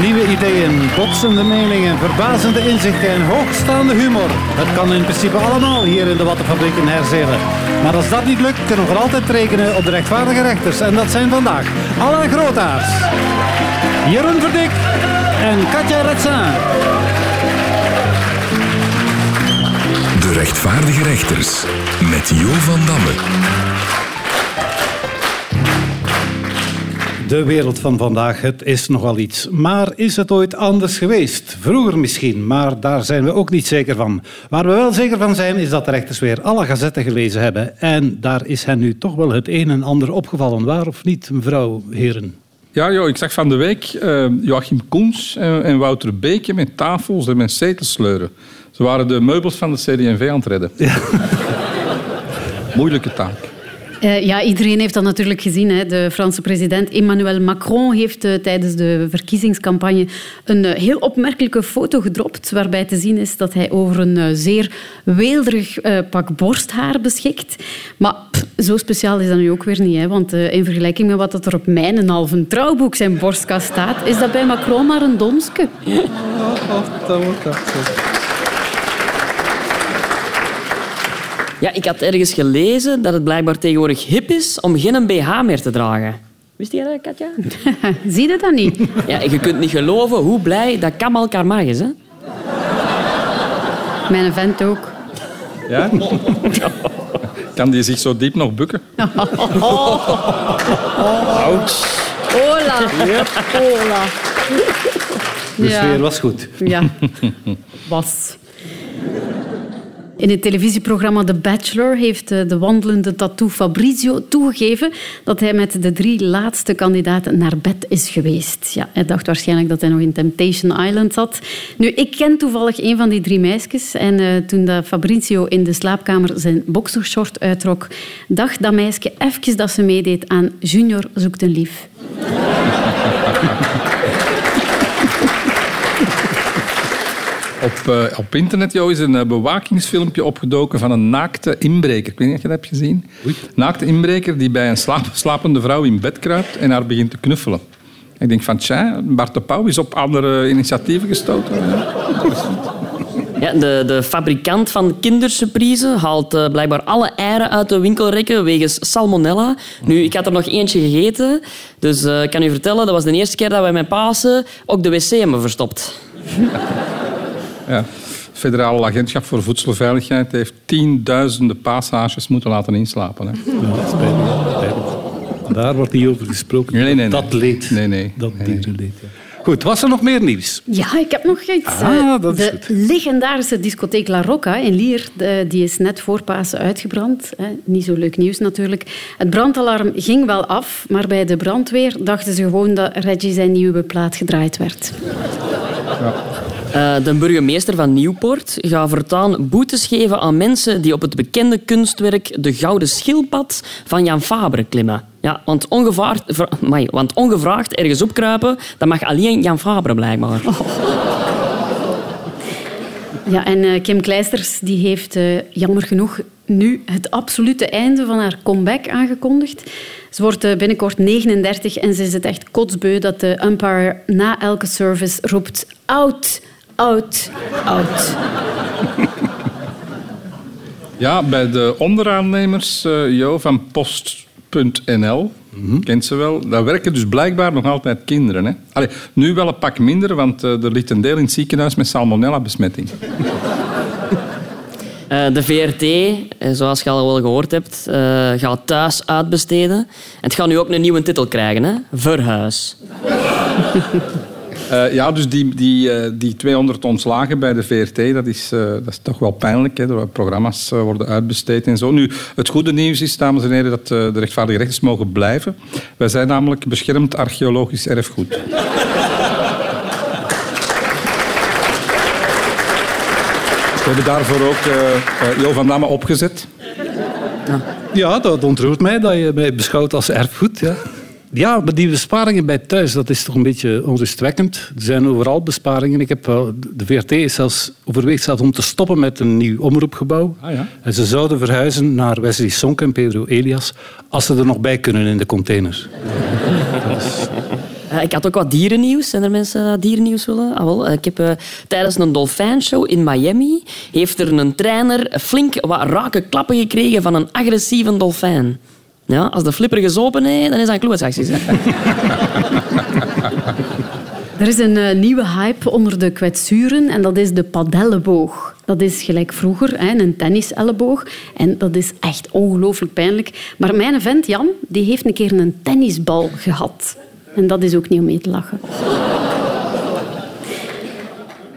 Nieuwe ideeën, botsende meningen, verbazende inzichten en hoogstaande humor. Het kan in principe allemaal hier in de Wattenfabriek in Herzelen. Maar als dat niet lukt, kunnen we altijd rekenen op de rechtvaardige rechters. En dat zijn vandaag Alain Grootaars, Jeroen Verdik en Katja Retsin. De rechtvaardige rechters met Jo van Damme. De wereld van vandaag, het is nogal iets. Maar is het ooit anders geweest? Vroeger misschien, maar daar zijn we ook niet zeker van. Waar we wel zeker van zijn, is dat de rechters weer alle gazetten gelezen hebben. En daar is hen nu toch wel het een en ander opgevallen. Waar of niet, mevrouw Heren? Ja, joh, ik zag van de week uh, Joachim Koens en, en, Wouter Beke met tafels en met zetels sleuren. Ze waren de meubels van de CD&V aan het redden. Ja. Moeilijke taak. Uh, ja, iedereen heeft dat natuurlijk gezien. Hè. De Franse president Emmanuel Macron heeft uh, tijdens de verkiezingscampagne een uh, heel opmerkelijke foto gedropt, waarbij te zien is dat hij over een zeer weelderig pak borsthaar beschikt. Maar zo speciaal is dat nu ook weer niet, hè, want in vergelijking met wat er op mijn halve trouwboek zijn borstkast staat, is dat bij Macron maar een donske. Oh, dat echt zo. Ja, ik had ergens gelezen dat het blijkbaar tegenwoordig hip is om geen BH meer te dragen. Wist jij dat, Katja? Zie je dat niet? Ja, je kunt niet geloven hoe blij dat Kamal Karmag is. Hè? Mijn vent ook. Ja? Kan die zich zo diep nog bukken? Ouch. Hola. Yep. Hola. De sfeer was goed. Ja, was. In het televisieprogramma The Bachelor heeft eh, de wandelende tattoo Fabrizio toegegeven dat hij met de drie laatste kandidaten naar bed is geweest. Ja, hij dacht waarschijnlijk dat hij nog in Temptation Island zat. Nu, ik ken toevallig een van die drie meisjes en uh, toen dat Fabrizio in de slaapkamer zijn boxershort uittrok, dacht dat meisje even dat ze meedeed aan Junior zoekt een lief. Op, uh, op internet jou, is een uh, bewakingsfilmpje opgedoken van een naakte inbreker. Ik weet niet of je dat hebt gezien. Oei. Naakte inbreker die bij een slaap, slapende vrouw in bed kruipt en haar begint te knuffelen. Ik denk van, tja, Bart de Pauw is op andere initiatieven gestoten. Ja, de, de, fabrikant van kindersurprise haalt uh, blijkbaar alle eieren uit de winkelrekken wegens salmonella. Nu, ik had er nog eentje gegeten, dus ik kan u vertellen, dat was de eerste keer dat wij met Pasen ook de wc hebben verstopt. Ja. Het Federale Agentschap voor Voedselveiligheid heeft tienduizenden paashaasjes moeten laten inslapen. Hè. Ja, spijt Daar wordt niet over gesproken. Nee, nee, nee. Dat leed. Nee, nee. Dat dierenleed. Ja. Goed, was er nog meer nieuws? Ja, ik heb nog iets. Ah, dat is de goed. legendarische discotheek La Rocca in Lier die is net voor Pasen uitgebrand. Niet zo leuk nieuws natuurlijk. Het brandalarm ging wel af, maar bij de brandweer dachten ze gewoon dat Reggie zijn nieuwe plaat gedraaid werd. Ja. Uh, de burgemeester van Nieuwpoort gaat voortaan boetes geven aan mensen die op het bekende kunstwerk De Gouden Schildpad van Jan Fabre klimmen. Ja, want, ongevraagd, want ongevraagd ergens opkruipen, dat mag alleen Jan Fabre blijkbaar. Ja, en uh, Kim Kleisters die heeft uh, jammer genoeg nu het absolute einde van haar comeback aangekondigd. Ze wordt binnenkort 39 en ze is het echt kotsbeu dat de umpire na elke service roept out oud, oud. Ja, bij de onderaannemers uh, jo, van Post.nl, mm kent ze wel, daar werken dus blijkbaar nog altijd kinderen. Hè? Allee, nu wel een pak minder, want uh, er ligt een deel in het ziekenhuis met salmonella-besmetting. Uh, de VRT, zoals je al wel gehoord hebt, gaat thuis uitbesteden. En het gaat nu ook een nieuwe titel krijgen, hè? Verhuis. Uh, ja, dus die, die, uh, die 200 ontslagen bij de VRT, dat is, uh, dat is toch wel pijnlijk. Hè? Programma's worden uitbesteed en zo. Nu, het goede nieuws is, dames en heren, dat de rechtvaardige rechters mogen blijven. Wij zijn namelijk beschermd archeologisch erfgoed. We hebben daarvoor ook Jo van Damme opgezet. Ja. ja, dat ontroert mij dat je mij beschouwt als erfgoed. Ja. Ja, maar die besparingen bij thuis, dat is toch een beetje onrustwekkend. Er zijn overal besparingen. Ik heb, de VRT is zelfs, overweegt zelfs om te stoppen met een nieuw omroepgebouw. Ah, ja? En ze zouden verhuizen naar Wesley Sonk en Pedro Elias, als ze er nog bij kunnen in de container. Uh, ik had ook wat dierennieuws. Zijn er mensen dat dierennieuws willen? Ah, wel, ik heb, uh, tijdens een dolfijnshow in Miami heeft er een trainer flink wat rake klappen gekregen van een agressieve dolfijn. Ja, als de flipper gezopen heeft, dan is dat een. Er is een uh, nieuwe hype onder de kwetsuren en dat is de padelleboog. Dat is gelijk vroeger, hè, een tenniselleboog. En dat is echt ongelooflijk pijnlijk. Maar mijn vent Jan die heeft een keer een tennisbal gehad. En dat is ook niet om mee te lachen.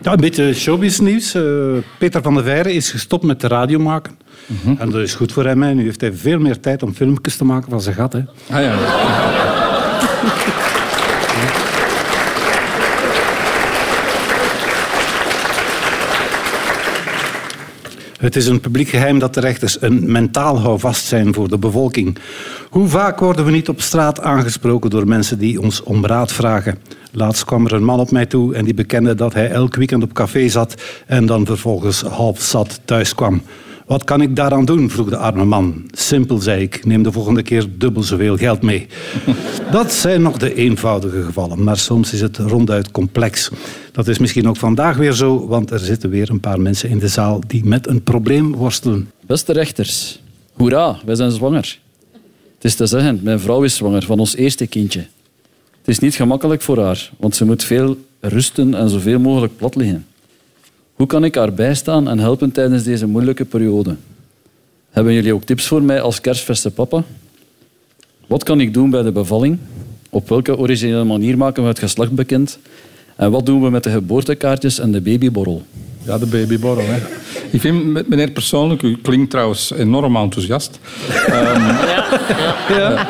Ja, een beetje showbiznieuws. Uh, Peter van der Veijren is gestopt met de radio maken. Mm En dat is goed voor hem. Hè. Nu heeft hij veel meer tijd om filmpjes te maken van zijn gat. Hè. Ah ja. Het is een publiek geheim dat de rechters een mentaal houvast zijn voor de bevolking. Hoe vaak worden we niet op straat aangesproken door mensen die ons om raad vragen? Laatst kwam er een man op mij toe en die bekende dat hij elk weekend op café zat en dan vervolgens half zat thuis kwam. Wat kan ik daaraan doen? vroeg de arme man. Simpel, zei ik. Neem de volgende keer dubbel zoveel geld mee. Dat zijn nog de eenvoudige gevallen, maar soms is het ronduit complex. Dat is misschien ook vandaag weer zo, want er zitten weer een paar mensen in de zaal die met een probleem worstelen. Beste rechters, hoera, wij zijn zwanger. Het is te zeggen, mijn vrouw is zwanger van ons eerste kindje. Het is niet gemakkelijk voor haar, want ze moet veel rusten en zoveel mogelijk plat liggen. Hoe kan ik haar bijstaan en helpen tijdens deze moeilijke periode? Hebben jullie ook tips voor mij als kerstverse papa? Wat kan ik doen bij de bevalling? Op welke originele manier maken we het geslacht bekend? En wat doen we met de geboortekaartjes en de babyborrel? Ja, de babyborrel. Hè. Ik vind, meneer persoonlijk, u klinkt trouwens enorm enthousiast. Um, ja. ja.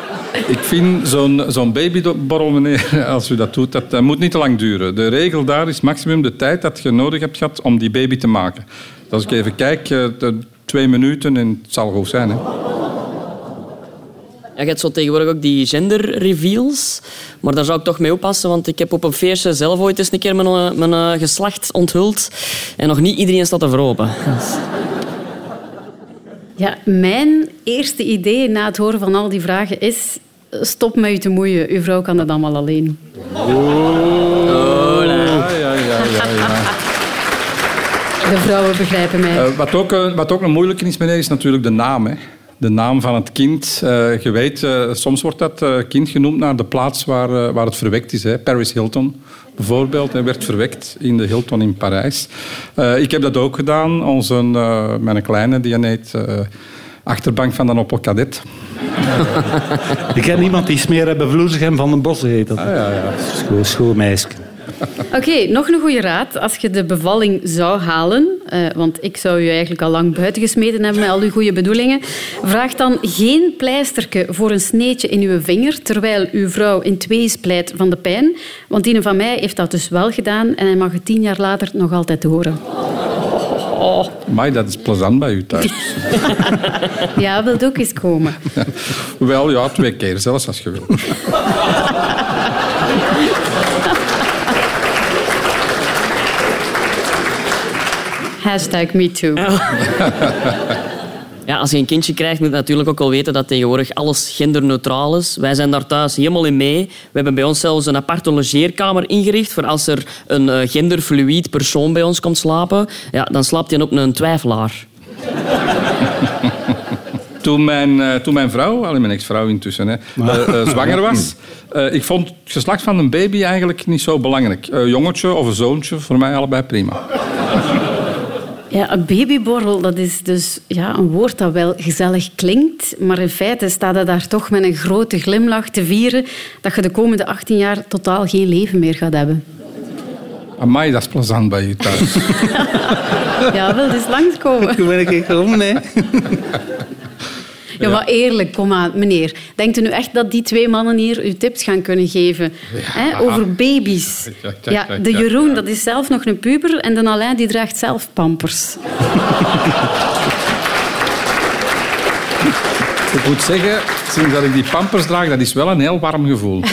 Ik vind zo'n babyborrel, meneer, als u dat doet, dat, moet niet te lang duren. De regel daar is maximum de tijd dat je nodig hebt gehad om die baby te maken. Dus als ik even kijk, eh, twee minuten en het zal goed zijn. Hè. Ja, je hebt zo tegenwoordig ook die gender reveals. Maar daar zou ik toch mee oppassen, want ik heb op een feestje zelf ooit eens een keer mijn, eh, mijn uh, geslacht onthuld. En nog niet iedereen staat er open. Ja, mijn eerste idee na het horen van al die vragen is... Stop met je te moeien. Uw vrouw kan dat allemaal alleen. Oh, ja, ja, ja, ja. De vrouwen begrijpen mij. Uh, wat, ook, uh, wat ook een moeilijke is, meneer, is natuurlijk de naam. Hè. De naam van het kind. Uh, je weet, soms wordt dat kind genoemd naar de plaats waar, waar het verwekt is. Hè. Paris Hilton bijvoorbeeld. Hij werd verwekt in de Hilton in Parijs. ik heb dat ook gedaan. Onze, mijn kleine, die heet achterbank van de Opel Cadet. Ik ken iemand die smeren bevloezigem van den Bos heet. Dat. Ah, ja, ja. Schoon, schoon meisje. Oké, nog een goede raad. Als je de bevalling zou halen, uh, want ik zou je eigenlijk al lang buiten gesmeten hebben met al uw goede bedoelingen, vraag dan geen pleisterke voor een sneetje in uw vinger, terwijl uw vrouw in twee splijt van de pijn. Want die van mij heeft dat dus wel gedaan en hij mag het tien jaar later nog altijd horen. Oh. Maar dat is plezant bij u thuis. ja, wilt ook eens komen? Wel, ja, twee keer zelfs als je wil. Hashtag MeToo. Ja, als je een kindje krijgt, moet je natuurlijk ook wel weten dat tegenwoordig alles genderneutraal is. Wij zijn daar thuis helemaal in mee. We hebben bij ons zelfs een aparte logeerkamer ingericht voor als er een eh, genderfluid persoon bij ons komt slapen. Ja, dan slaapt hij op een twijfelaar. Toen mijn, uh, toen mijn vrouw, al mijn ex-vrouw intussen, hè, uh, zwanger was, ik vond het geslacht van een baby eigenlijk niet zo belangrijk. Een jongetje of een zoontje, voor mij allebei prima. Ja, een babyborrel, dat is dus ja, een woord dat wel gezellig klinkt, maar in feite staat er daar toch met een grote glimlach te vieren dat je de komende 18 jaar totaal geen leven meer gaat hebben. Amai, dat is plezant bij je thuis. ja, wel eens langskomen. Toen ben ik gekomen, hè. Ja, maar eerlijk, kom aan, meneer. Denkt u nu echt dat die twee mannen hier u tips gaan kunnen geven hè, over baby's? Ja, de Jeroen, dat is zelf nog een puber en de Alain die draagt zelf pampers. Ik moet zeggen, sinds dat ik die pampers draag, dat is wel een heel warm gevoel.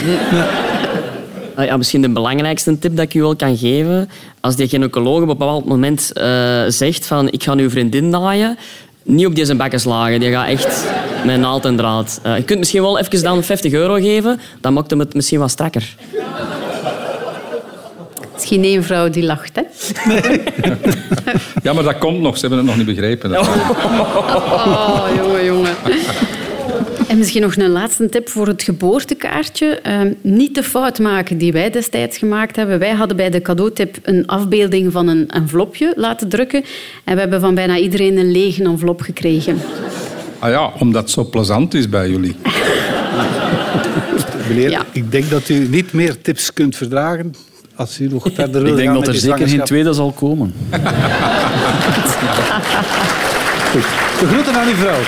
Ah ja, misschien de belangrijkste tip dat ik u wel kan geven. Als die gynaecoloog op een bepaald moment uh, zegt van ik ga uw vriendin naaien, niet op deze bakken slagen. Die gaat echt... Met naald en draad. Eh, je kunt misschien wel even dan 50 euro geven. Dan maakt hem het misschien wat strakker. Misschien één vrouw die lacht, hè? Ja, maar dat komt nog. Ze hebben het nog niet begrepen. Dat- Oh, jongen, jongen. En misschien nog een laatste tip voor het geboortekaartje. Ehm, niet de fout maken die wij destijds gemaakt hebben. Wij hadden bij de cadeautip een afbeelding van een envelopje laten drukken. En we hebben van bijna iedereen een lege envelop gekregen. Ah ja, omdat het zo plezant is bij jullie. Meneer, Ja. ik denk dat u niet meer tips kunt verdragen als u nog verder wil Ik denk dat er zeker geen tweede zal komen. Goed. De groeten aan uw vrouw.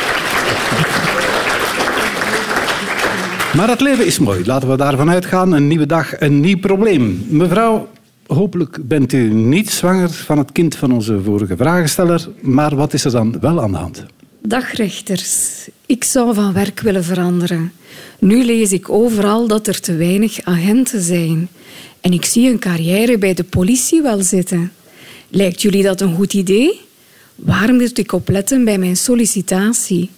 Maar het leven is mooi. Laten we daarvan uitgaan. Een nieuwe dag, een nieuw probleem. Mevrouw, hopelijk bent u niet zwanger van het kind van onze vorige vragensteller. Maar wat is er dan wel aan de hand? Dag rechters. Ik zou van werk willen veranderen. Nu lees ik overal dat er te weinig agenten zijn. En ik zie een carrière bij de politie wel zitten. Lijkt jullie dat een goed idee? Waar moet ik op letten bij mijn sollicitatie?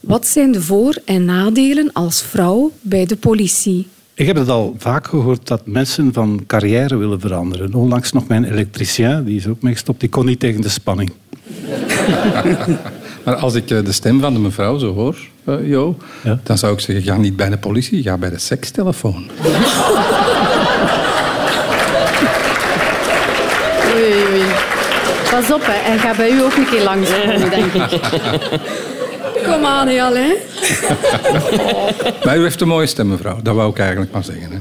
Wat zijn de voor- en nadelen als vrouw bij de politie? Ik heb het al vaak gehoord dat mensen van carrière willen veranderen. Onlangs nog mijn elektricien, die is ook mee gestopt, die kon niet tegen de spanning. Maar als ik eh, de stem van de mevrouw zo hoor, eh, Jo, Ja. dan zou ik zeggen, ga niet bij de politie, ga bij de sekstelefoon. Oei, oei, oei. Pas op, hè. hij gaat bij u ook een keer langskomen, denk ik. Kom aan, hè, Alain. Maar u heeft een mooie stem, mevrouw. Dat wou ik eigenlijk maar zeggen. Hè.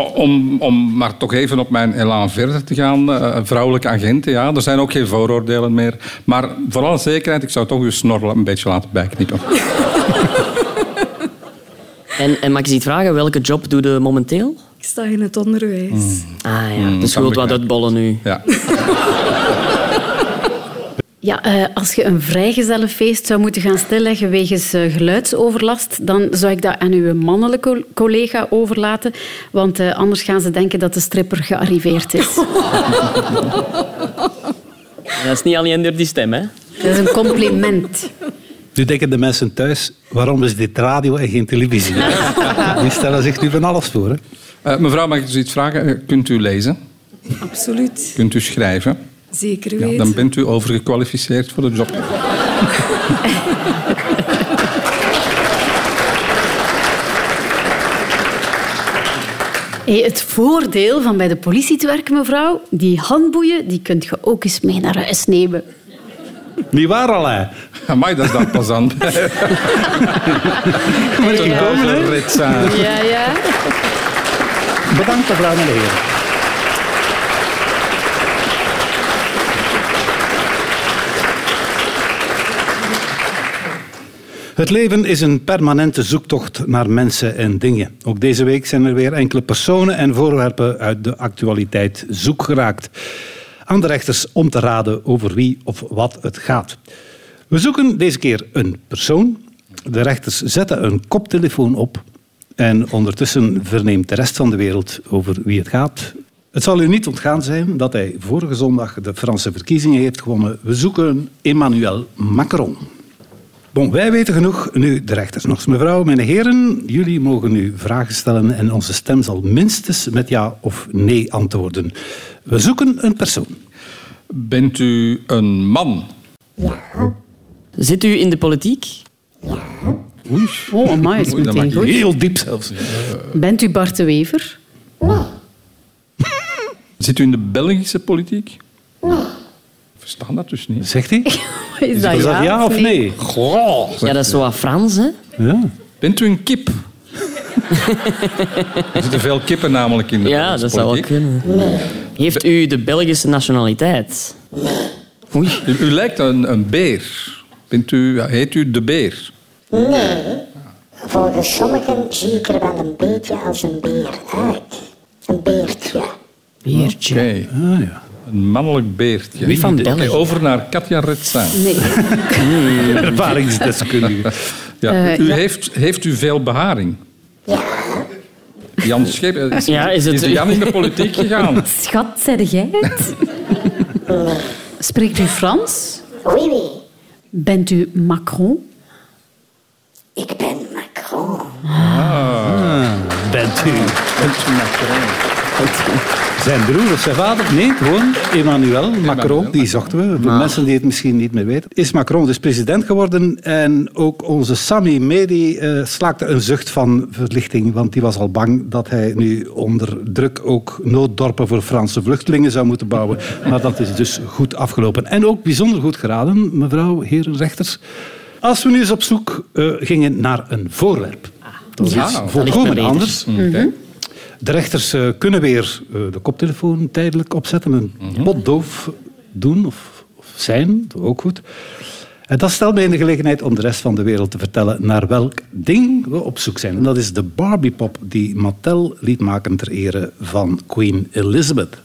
Om, om maar toch even op mijn elan verder te gaan. eh, vrouwelijke agenten, ja. Er zijn ook geen vooroordelen meer. Maar voor alle zekerheid, ik zou toch uw snor een beetje laten bijknippen. En, en mag ik je iets vragen? Welke job doe je momenteel? Ik sta in het onderwijs. Ah ja, dus je wilt wat uitbollen nu. Ja. Ja, eh, als je een vrijgezellenfeest zou moeten gaan stilleggen wegens eh, geluidsoverlast, dan zou ik dat aan uw mannelijke collega overlaten, want eh, anders gaan ze denken dat de stripper gearriveerd is. Dat is niet alleen door die stem, hè? Dat is een compliment. Nu denken de mensen thuis, waarom is dit radio en geen televisie? Die stellen zich nu van alles voor. Hè? Eh, mevrouw, mag ik dus iets vragen? Kunt u lezen? Absoluut. Kunt u schrijven? Zeker Ja, weten. dan bent u overgekwalificeerd voor de job. Hey, het voordeel van bij de politie te werken, mevrouw, die handboeien die kunt je ook eens mee naar huis nemen. Niet waar, Alain? Amai, dat is dan. Moet komen, hè? Rit zijn. Ja, ja. Bedankt, mevrouw en heren. Het leven is een permanente zoektocht naar mensen en dingen. Ook deze week zijn er weer enkele personen en voorwerpen uit de actualiteit zoek geraakt. Aan de rechters om te raden over wie of wat het gaat. We zoeken deze keer een persoon. De rechters zetten een koptelefoon op. En ondertussen verneemt de rest van de wereld over wie het gaat. Het zal u niet ontgaan zijn dat hij vorige zondag de Franse verkiezingen heeft gewonnen. We zoeken Emmanuel Macron. Bon, wij weten genoeg, nu de rechters nog eens. Mevrouw, mijn heren, jullie mogen nu vragen stellen en onze stem zal minstens met ja of nee antwoorden. We zoeken een persoon. Bent u een man? Zit u in de politiek? Oh, amai, is Oei, dat meteen goed. Heel diep zelfs. Bent u Bart de Wever? Zit u in de Belgische politiek? Verstaan dat dus niet. Zegt hij? Is dat Is dat ja, ja of nee? Ja, dat is zo wat Frans, hè? Ja. Bent u een kip? er zitten veel kippen namelijk in de Ja, dat zou wel kunnen. Heeft u de Belgische nationaliteit? Oei. U, u lijkt een, een beer. Bent u, heet u de beer? Nee, volgens sommigen zie ik er wel een beetje als een beer uit. Een beertje. Beertje. Oké, Ah, ja. Een mannelijk beertje. Wie van België? Over naar Katja Retsaan. Nee. Hmm. Ervaringsdeskundige. ja. Eh, u. Heeft, heeft u veel beharing? Ja. Jan Scheep, is, ja, is, het... Jan in de politiek gegaan? Schat, zei jij het? Spreekt u Frans? Oui, oui. Bent u Macron? Ik ben Macron. Ah. ah. Bent u? Bent u Macron? Zijn broer of zijn vader? Nee, gewoon Emmanuel Macron. Die zochten we. Voor mensen die het misschien niet meer weten. Is Macron dus president geworden. En ook onze Sami Medi eh, slaakte een zucht van verlichting. Want die was al bang dat hij nu onder druk ook nooddorpen voor Franse vluchtelingen zou moeten bouwen. Maar dat is dus goed afgelopen. En ook bijzonder goed geraden, mevrouw, heren rechters. Als we nu eens op zoek eh, gingen naar een voorwerp. Dat is Ja, iets volkomen anders. Oké. De rechters eh, kunnen weer eh, de koptelefoon tijdelijk opzetten, een potdoof doen of, of zijn, ook goed. En dat stelt mij in de gelegenheid om de rest van de wereld te vertellen naar welk ding we op zoek zijn. En dat is de Barbie-pop die Mattel liet maken ter ere van Queen Elizabeth.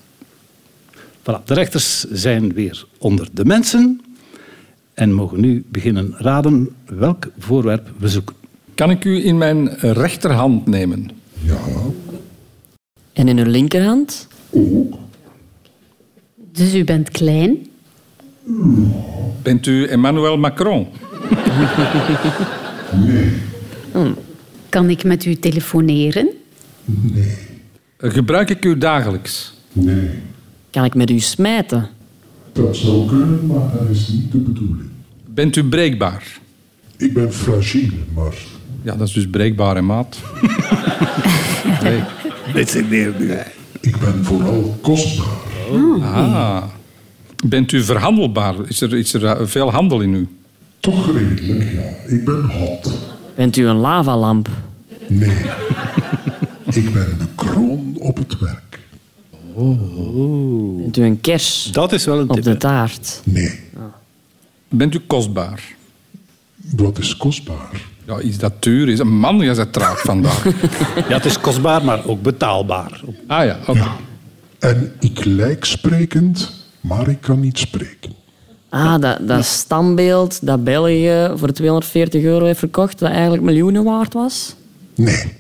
Voilà, de rechters zijn weer onder de mensen en mogen nu beginnen raden welk voorwerp we zoeken. Kan ik u in mijn rechterhand nemen? En in uw linkerhand? Dus u bent klein. Bent u Emmanuel Macron? Kan ik met u telefoneren? Gebruik ik u dagelijks? Nee, Kan ik met u smijten? dat zou kunnen, maar dat is niet de bedoeling. Bent u breekbaar? Ik ben fragiel, maar Ja, dat is dus breekbaar en maat. Nee. Dit neer nu. ik ben vooral kostbaar. Ah. Bent u verhandelbaar? Is er, is er eh, veel handel in u? Toch redelijk, ja. Ik ben hot. Bent u een lavalamp? Nee, ik ben de kroon op het werk. Bent u een kers Dat is wel een op tip. de hè. taart? Nee, Bent u kostbaar? wat is kostbaar? Ja, iets dat duur is. Een man, je bent traag vandaag. Ja, het is kostbaar, maar ook betaalbaar. Ah ja, oké. Ja. En ik lijk sprekend, maar ik kan niet spreken. Ah, dat, dat standbeeld dat België voor 240 euro heeft verkocht, dat eigenlijk miljoenen waard was? Nee,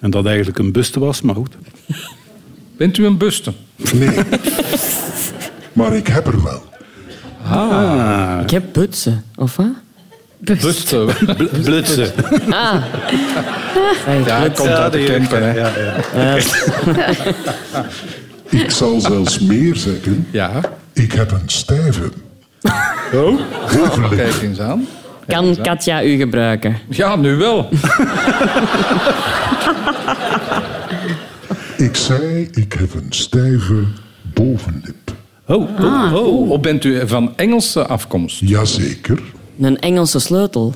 En dat eigenlijk een buste was, maar goed. Bent u een buste? nee. maar ik heb er wel. Ik heb putsen, of wat? Buste. Bl- Blutsen. Ah. Ja, hij komt uit de hè. Ja, ja. Ik zal zelfs meer zeggen. Ja. Ik heb een stijve. Oh? Bovenlip. Kijk eens aan. Kan Katja u gebruiken? Ja, nu wel. Ik zei, ik heb een stijve bovenlip. Oh, oh, oh. Of bent u van Engelse afkomst? Jazeker. Een Engelse sleutel?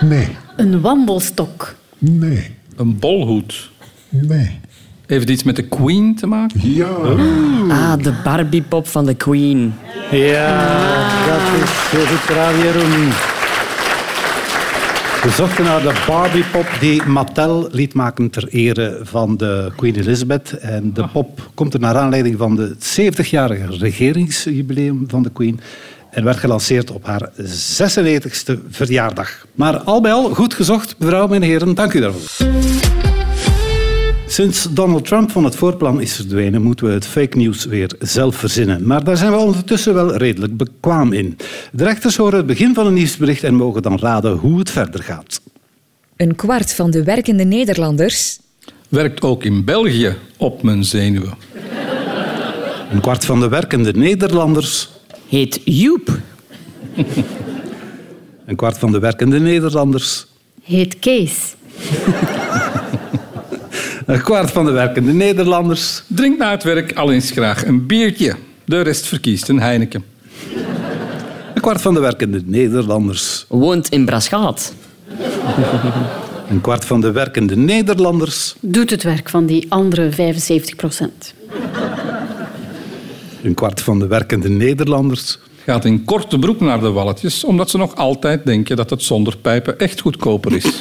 Nee, Een wandelstok. nee, Een bolhoed? nee. Heeft het iets met de Queen te maken? Ja, Ah, de Barbiepop van de Queen. Ja, dat is heel goed gedaan, Jeroen. We zochten naar de Barbie-pop die Mattel liet maken ter ere van de Queen Elizabeth. En de pop komt er naar aanleiding van het 70-jarige regeringsjubileum van de Queen. En werd gelanceerd op haar 96e verjaardag. Maar al bij al goed gezocht, mevrouw en heren. Dank u daarvoor. Sinds Donald Trump van het voorplan is verdwenen, moeten we het fake news weer zelf verzinnen. Maar daar zijn we ondertussen wel redelijk bekwaam in. De rechters horen het begin van een nieuwsbericht en mogen dan raden hoe het verder gaat. Een kwart van de werkende Nederlanders Werkt ook in België op mijn zenuwen. Een kwart van de werkende Nederlanders. Heet Joep. Een kwart van de werkende Nederlanders. Heet Kees. Een kwart van de werkende Nederlanders. Drink na het werk al eens graag een biertje. De rest verkiest een Heineken. Een kwart van de werkende Nederlanders. Woont in Braschaat. Een kwart van de werkende Nederlanders. Doet het werk van die andere 75 procent. Een kwart van de werkende Nederlanders. Gaat in korte broek naar de walletjes, omdat ze nog altijd denken dat het zonder pijpen echt goedkoper is.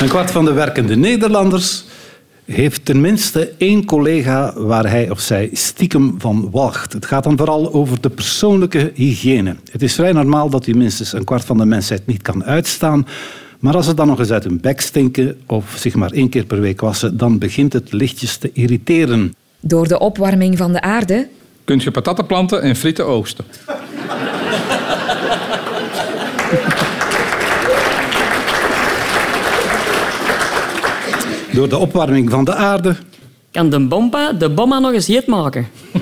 Een kwart van de werkende Nederlanders heeft tenminste één collega waar hij of zij stiekem van walgt. Het gaat dan vooral over de persoonlijke hygiëne. Het is vrij normaal dat u minstens een kwart van de mensheid niet kan uitstaan. Maar als ze dan nog eens uit hun bek stinken of zich maar één keer per week wassen, dan begint het lichtjes te irriteren. Door de opwarming van de aarde kunt je patatten planten en frieten oogsten. Door de opwarming van de aarde kan de bompa de bomma nog eens heet maken.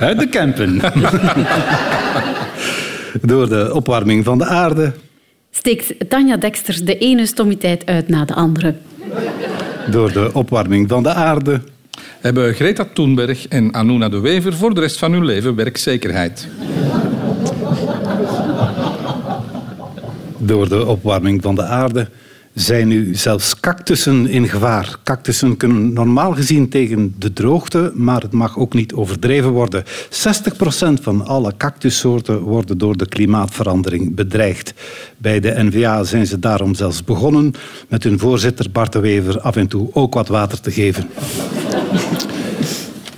Uit de campen. Door de opwarming van de aarde. Steekt Tanja Dexters de ene stommiteit uit na de andere. Door de opwarming van de aarde. Hebben Greta Thunberg en Anuna de Wever voor de rest van hun leven werkzekerheid? Door de opwarming van de aarde zijn nu zelfs cactussen in gevaar. Cactussen kunnen normaal gezien tegen de droogte, maar het mag ook niet overdreven worden. 60% van alle cactussoorten worden door de klimaatverandering bedreigd. Bij de NVA zijn ze daarom zelfs begonnen met hun voorzitter Bart de Wever af en toe ook wat water te geven.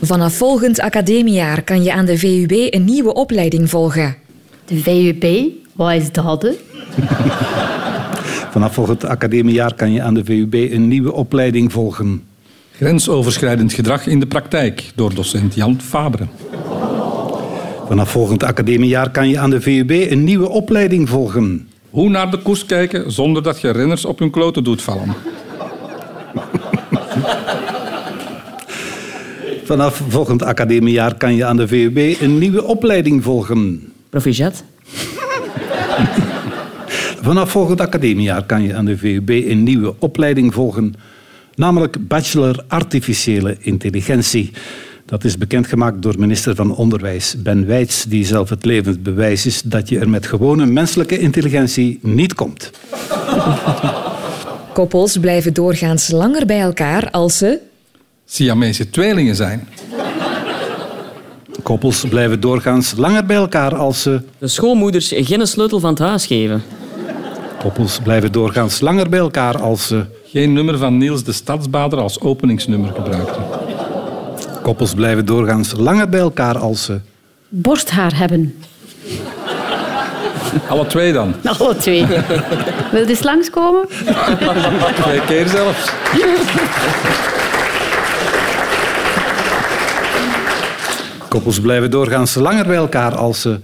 Vanaf volgend academiejaar kan je aan de VUB een nieuwe opleiding volgen. De VUB, wat is dat? Vanaf volgend academiejaar kan je aan de VUB een nieuwe opleiding volgen. Grensoverschrijdend gedrag in de praktijk door docent Jan Fabre. Vanaf volgend academiejaar kan je aan de VUB een nieuwe opleiding volgen. Hoe naar de koers kijken zonder dat je renners op hun kloten doet vallen. Vanaf volgend academiejaar kan je aan de VUB een nieuwe opleiding volgen. Proficiat. Vanaf volgend academiejaar kan je aan de VUB een nieuwe opleiding volgen, namelijk Bachelor Artificiële Intelligentie. Dat is bekendgemaakt door minister van Onderwijs Ben Wijts, die zelf het levend bewijs is dat je er met gewone menselijke intelligentie niet komt. Koppels blijven doorgaans langer bij elkaar als ze... Siamese tweelingen zijn. Koppels blijven doorgaans langer bij elkaar als ze... De schoonmoeders geen sleutel van het huis geven. Koppels blijven doorgaans langer bij elkaar als ze... Geen nummer van Niels de Stadsbader als openingsnummer gebruikten. Koppels blijven doorgaans langer bij elkaar als ze... Borsthaar hebben. Alle twee dan. Alle twee. Wil je eens langskomen? Twee keer zelfs. Koppels blijven doorgaans langer bij elkaar als ze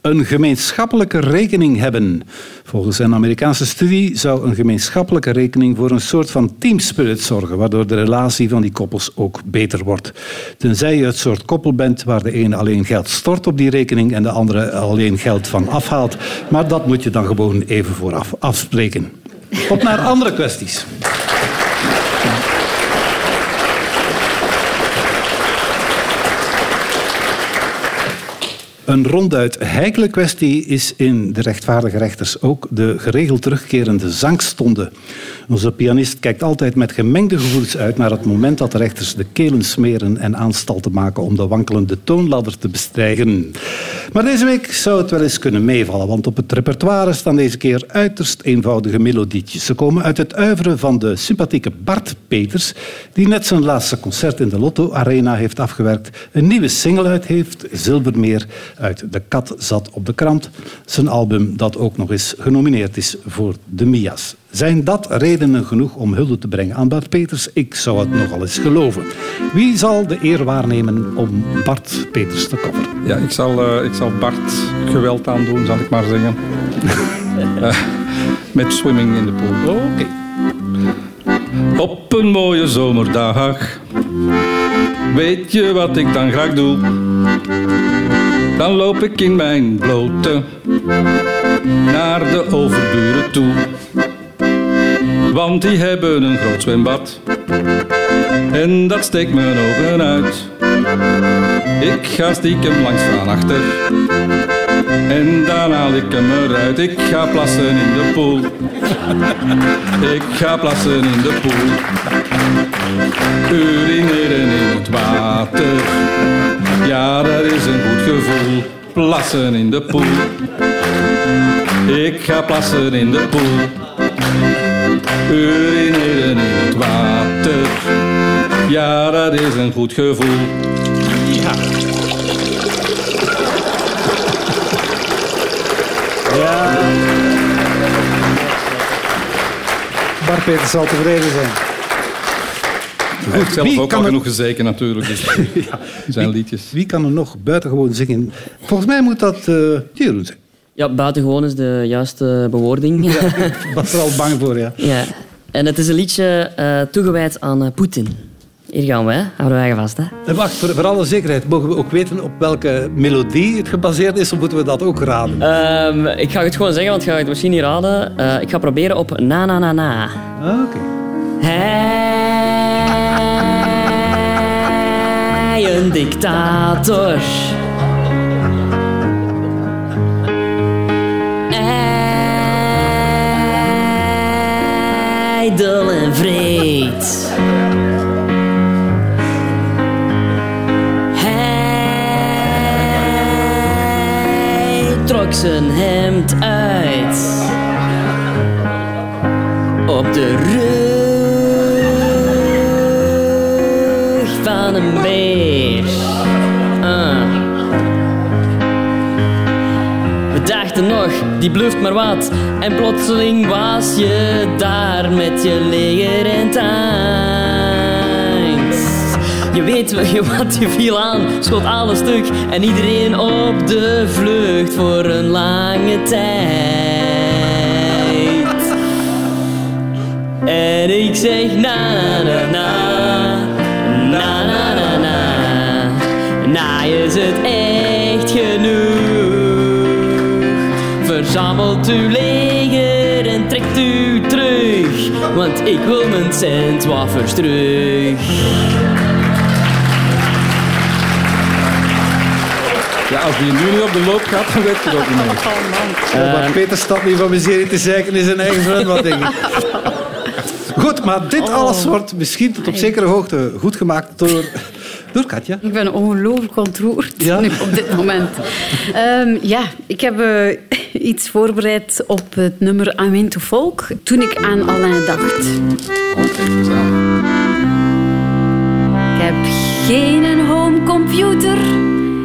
een gemeenschappelijke rekening hebben. Volgens een Amerikaanse studie zou een gemeenschappelijke rekening voor een soort van teamspirit zorgen, waardoor de relatie van die koppels ook beter wordt. Tenzij je het soort koppel bent waar de ene alleen geld stort op die rekening en de andere alleen geld van afhaalt. Maar dat moet je dan gewoon even vooraf afspreken. Op naar andere kwesties. Een ronduit heikele kwestie is in de rechtvaardige rechters ook de geregeld terugkerende zangstonden. Onze pianist kijkt altijd met gemengde gevoelens uit naar het moment dat de rechters de kelen smeren en aanstalten maken om de wankelende toonladder te bestrijgen. Maar deze week zou het wel eens kunnen meevallen, want op het repertoire staan deze keer uiterst eenvoudige melodietjes. Ze komen uit het uiveren van de sympathieke Bart Peters, die net zijn laatste concert in de Lotto Arena heeft afgewerkt, een nieuwe single uit heeft, Zilvermeer, uit De Kat zat op de krant. Zijn album dat ook nog eens genomineerd is voor de Mia's. Zijn dat redenen genoeg om hulde te brengen aan Bart Peters? Ik zou het nogal eens geloven. Wie zal de eer waarnemen om Bart Peters te coveren? Ja, ik zal, eh, ik zal Bart geweld aandoen, zal ik maar zeggen. Eh, met swimming in de pool. Oké. Op een mooie zomerdag Weet je wat ik dan graag doe? Dan loop ik in mijn blote naar de overburen toe. Want die hebben een groot zwembad en dat steekt mijn ogen uit. Ik ga stiekem langs van achter en dan haal ik hem eruit. Ik ga plassen in de poel. Ik ga plassen in de poel. Urineren in het water. Ja, dat is een goed gevoel. Plassen in de poel. Ik ga plassen in de poel. Urineren in het water. Ja, dat is een goed gevoel. Ja. Ja. Bart Peters zal tevreden zijn. Hij heeft zelf wie ook kan al er- genoeg gezeken natuurlijk. Dus zijn liedjes. Wie kan er nog buitengewoon zingen? Volgens mij moet dat eh Jeroen zijn. Ja, buitengewoon is de juiste bewoording. Ik was er al bang voor, ja. Ja. En het is een liedje eh, toegewijd aan eh, Poetin. Hier gaan we, hè. houden wij vast. Hè. En wacht, voor, voor alle zekerheid, mogen we ook weten op welke melodie het gebaseerd is, of moeten we dat ook raden? Ehm, ik ga het gewoon zeggen, want gaat het misschien niet raden. Eh, ik ga proberen op na na na na. Ah, Oké. Hij, een. je, want je viel aan, schot alles stuk en iedereen op de vlucht voor een lange tijd. En ik zeg na na na, na na na na, na is het echt genoeg. Verzamelt uw leger en trekt u terug, want ik wil mijn centwaffers terug. Ja, als die nu niet op de loop gaat, dan weet je het ook niet meer. Ja, maar Peter staat niet van miserie te zeiken in zijn eigen zwembad, denk ik. Goed, maar dit alles wordt misschien tot op zekere hoogte goed gemaakt door, door Katja. Ik ben ongelooflijk ontroerd Ja? nu op dit moment. Ehm, ja, ik heb eh, iets voorbereid op het nummer Amen to Folk toen ik aan Alain dacht. Ik heb geen homecomputer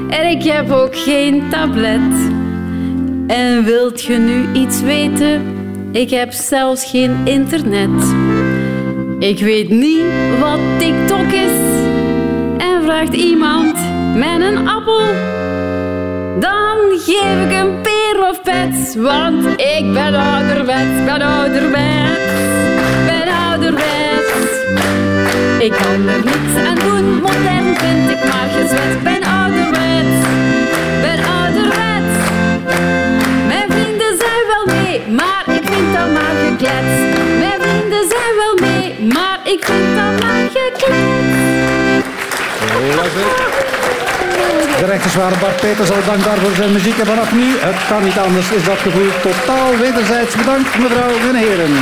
en ik heb ook geen tablet. En wilt je nu iets weten? Ik heb zelfs geen internet. Ik weet niet wat TikTok is. En vraagt iemand met een appel, dan geef ik een peer of pet. Want ik ben ouderwets, ben ouderwets, ben ouderwets. Ik kan er niks aan doen, modern vind ik maar gezwet. Ik vind dat. De rechters waren Bart Peters al dankbaar voor zijn muziek. En vanaf nu, het kan niet anders, is dat gevoel totaal wederzijds bedankt, mevrouw en heren.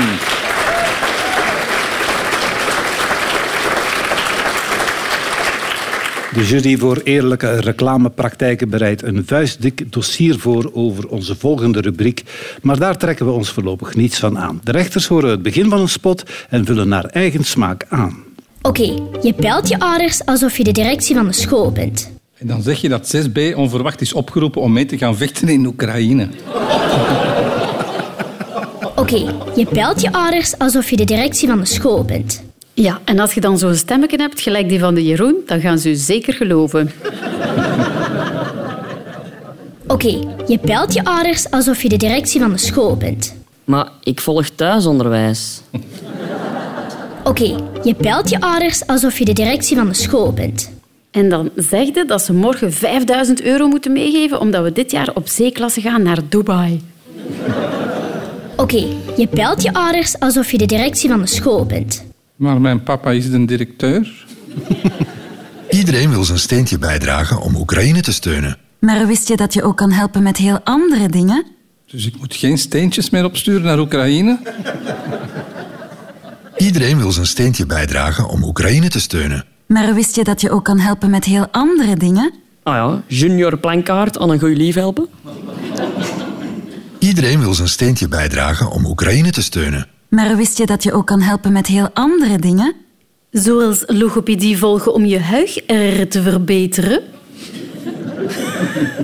De jury voor eerlijke reclamepraktijken bereidt een vuistdik dossier voor over onze volgende rubriek. Maar daar trekken we ons voorlopig niets van aan. De rechters horen het begin van een spot en vullen naar eigen smaak aan. Oké, je belt je ouders alsof je de directie van de school bent. En dan zeg je dat 6B onverwacht is opgeroepen om mee te gaan vechten in Oekraïne. Oké, je belt je ouders alsof je de directie van de school bent. Ja, en als je dan zo'n stemmetje hebt, gelijk die van de Jeroen, dan gaan ze u zeker geloven. Oké, je belt je ouders alsof je de directie van de school bent. Maar ik volg thuisonderwijs. Oké, je belt je ouders alsof je de directie van de school bent. En dan zeg je dat ze morgen 5000 euro moeten meegeven omdat we dit jaar op zeeklasse gaan naar Dubai. Oké, je belt je ouders alsof je de directie van de school bent. Maar mijn papa is de directeur. Iedereen wil zijn steentje bijdragen om Oekraïne te steunen. Maar wist je dat je ook kan helpen met heel andere dingen? Dus ik moet geen steentjes meer opsturen naar Oekraïne? Iedereen wil zijn steentje bijdragen om Oekraïne te steunen. Maar wist je dat je ook kan helpen met heel andere dingen? Ah ja, junior plankaart aan een goeie lief helpen. Iedereen wil zijn steentje bijdragen om Oekraïne te steunen. Maar wist je dat je ook kan helpen met heel andere dingen? Zoals logopedie volgen om je huig te verbeteren.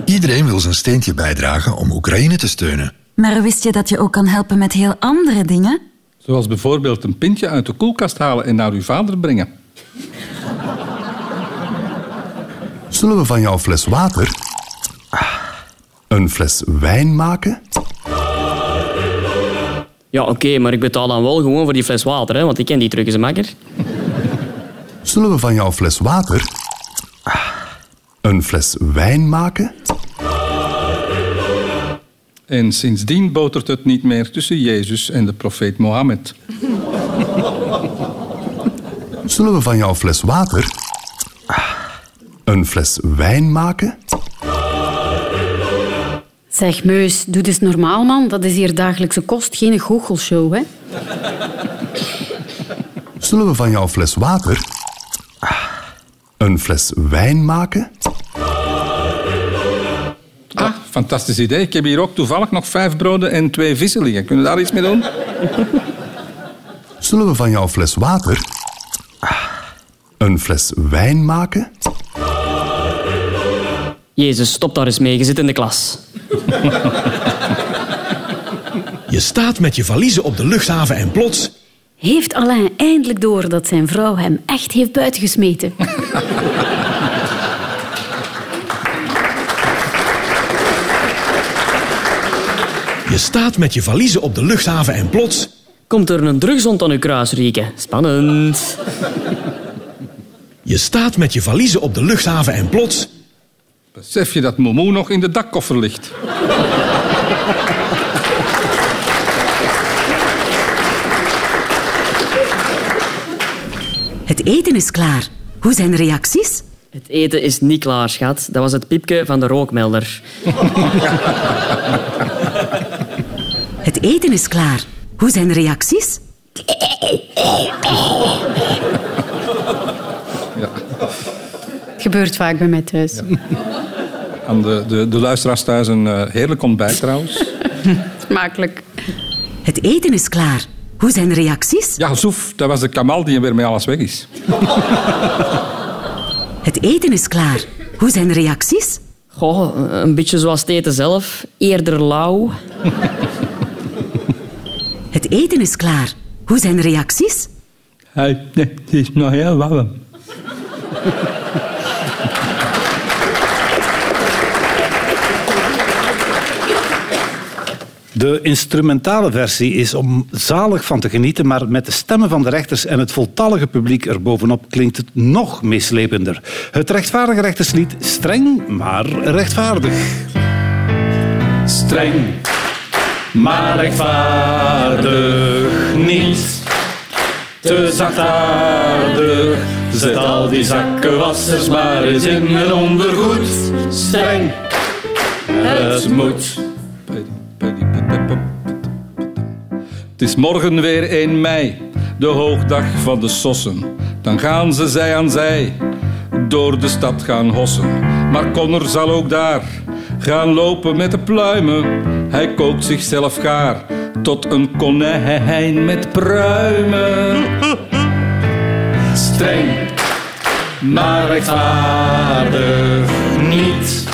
Iedereen wil zijn steentje bijdragen om Oekraïne te steunen. Maar wist je dat je ook kan helpen met heel andere dingen? Zoals bijvoorbeeld een pintje uit de koelkast halen en naar uw vader brengen. Zullen we van jouw fles water Een fles wijn maken? Ja, oké, maar ik betaal dan wel gewoon voor die fles water, hè, want ik ken die truc eens makker. Zullen we van jouw fles water een fles wijn maken? En sindsdien botert het niet meer tussen Jezus en de profeet Mohammed. Zullen we van jouw fles water een fles wijn maken? Zeg, Meus, doe eens normaal, man. Dat is hier dagelijkse kost, geen goochelshow, hè? Zullen we van jouw fles water een fles wijn maken? Ah, fantastisch idee. Ik heb hier ook toevallig nog vijf broden en twee vissen liggen. Kunnen we daar iets mee doen? Zullen we van jouw fles water een fles wijn maken? Jezus, stop daar eens mee. Je zit in de klas. Je staat met je valiezen op de luchthaven en plots... Heeft Alain eindelijk door dat zijn vrouw hem echt heeft buitengesmeten? Je staat met je valiezen op de luchthaven en plots... Komt er een drugshond aan uw kruis rieken? Spannend. Je staat met je valiezen op de luchthaven en plots... Besef je dat Momo nog in de dakkoffer ligt? Het eten is klaar. Hoe zijn de reacties? Het eten is niet klaar, schat. Dat was het piepje van de rookmelder. Het eten is klaar. Hoe zijn de reacties? Het gebeurt vaak bij mij thuis. Aan de, de, de luisteraars thuis een eh, heerlijk ontbijt trouwens. Smakelijk. Het eten is klaar. Hoe zijn de reacties? Ja, Soef, dat was de Kamal die weer met alles weg is. Het eten is klaar. Hoe zijn de reacties? Goh, een beetje zoals het eten zelf. Eerder lauw. Het eten is klaar. Hoe zijn de reacties? Hij, nee, het is nog heel warm. De instrumentale versie is om zalig van te genieten, maar met de stemmen van de rechters en het voltallige publiek erbovenop klinkt het nog meeslepender. Het rechtvaardige rechterslied streng, maar rechtvaardig. Streng, maar rechtvaardig niet. Te zachtaardig, zet al die zakkenwassers maar eens in hun ondergoed. Streng, het moet. Het is morgen weer 1 mei, de hoogdag van de sossen. Dan gaan ze zij aan zij door de stad gaan hossen. Maar Connor zal ook daar gaan lopen met de pluimen. Hij kookt zichzelf gaar tot een konijn met pruimen. Streng, maar rechtvaardig niet.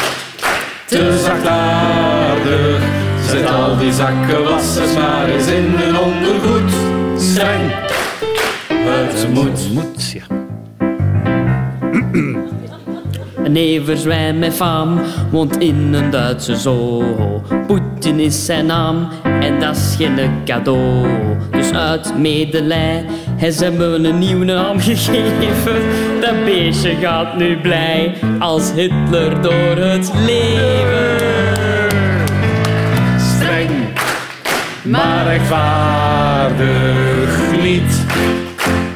Te zachtaardig, zet al die zakkenwassers maar eens in hun ondergoed. Streng, het moet. Moet, ja. Een everzwijn met faam woont in een Duitse zoo. Poetin is zijn naam en dat is geen cadeau. Dus uit medelij, hij ze hebben een nieuwe naam gegeven. Dat beestje gaat nu blij als Hitler door het leven. Maar rechtvaardig niet.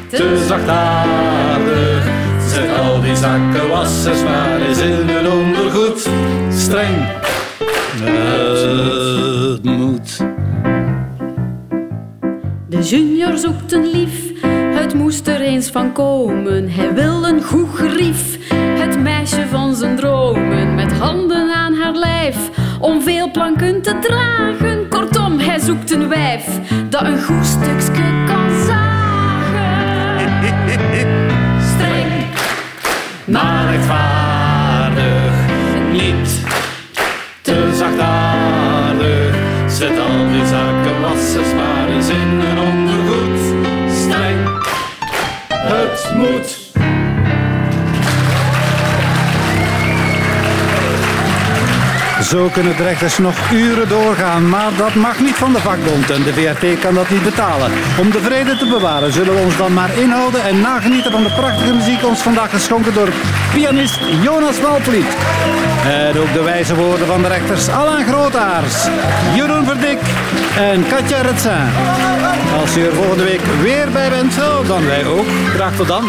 Te zachtaardig, zet al die zakkenwassers maar eens in hun ondergoed. Streng, het moet. De junior zoekt een lief, het moest er eens van komen. Hij wil een goed gerief, het meisje van zijn dromen. Met handen aan haar lijf, om veel planken te dragen. Zoekt een wijf, dat een goed stukje kan zagen. Streng, maar rechtvaardig Zo kunnen de rechters nog uren doorgaan, maar dat mag niet van de vakbond en de VRT kan dat niet betalen. Om de vrede te bewaren zullen we ons dan maar inhouden en nagenieten van de prachtige muziek ons vandaag geschonken door pianist Jonas Walpliet. En ook de wijze woorden van de rechters Alain Grootaars, Jeroen Verdik en Katja Retsin. Als u er volgende week weer bij bent, dan wij ook. Graag tot dan.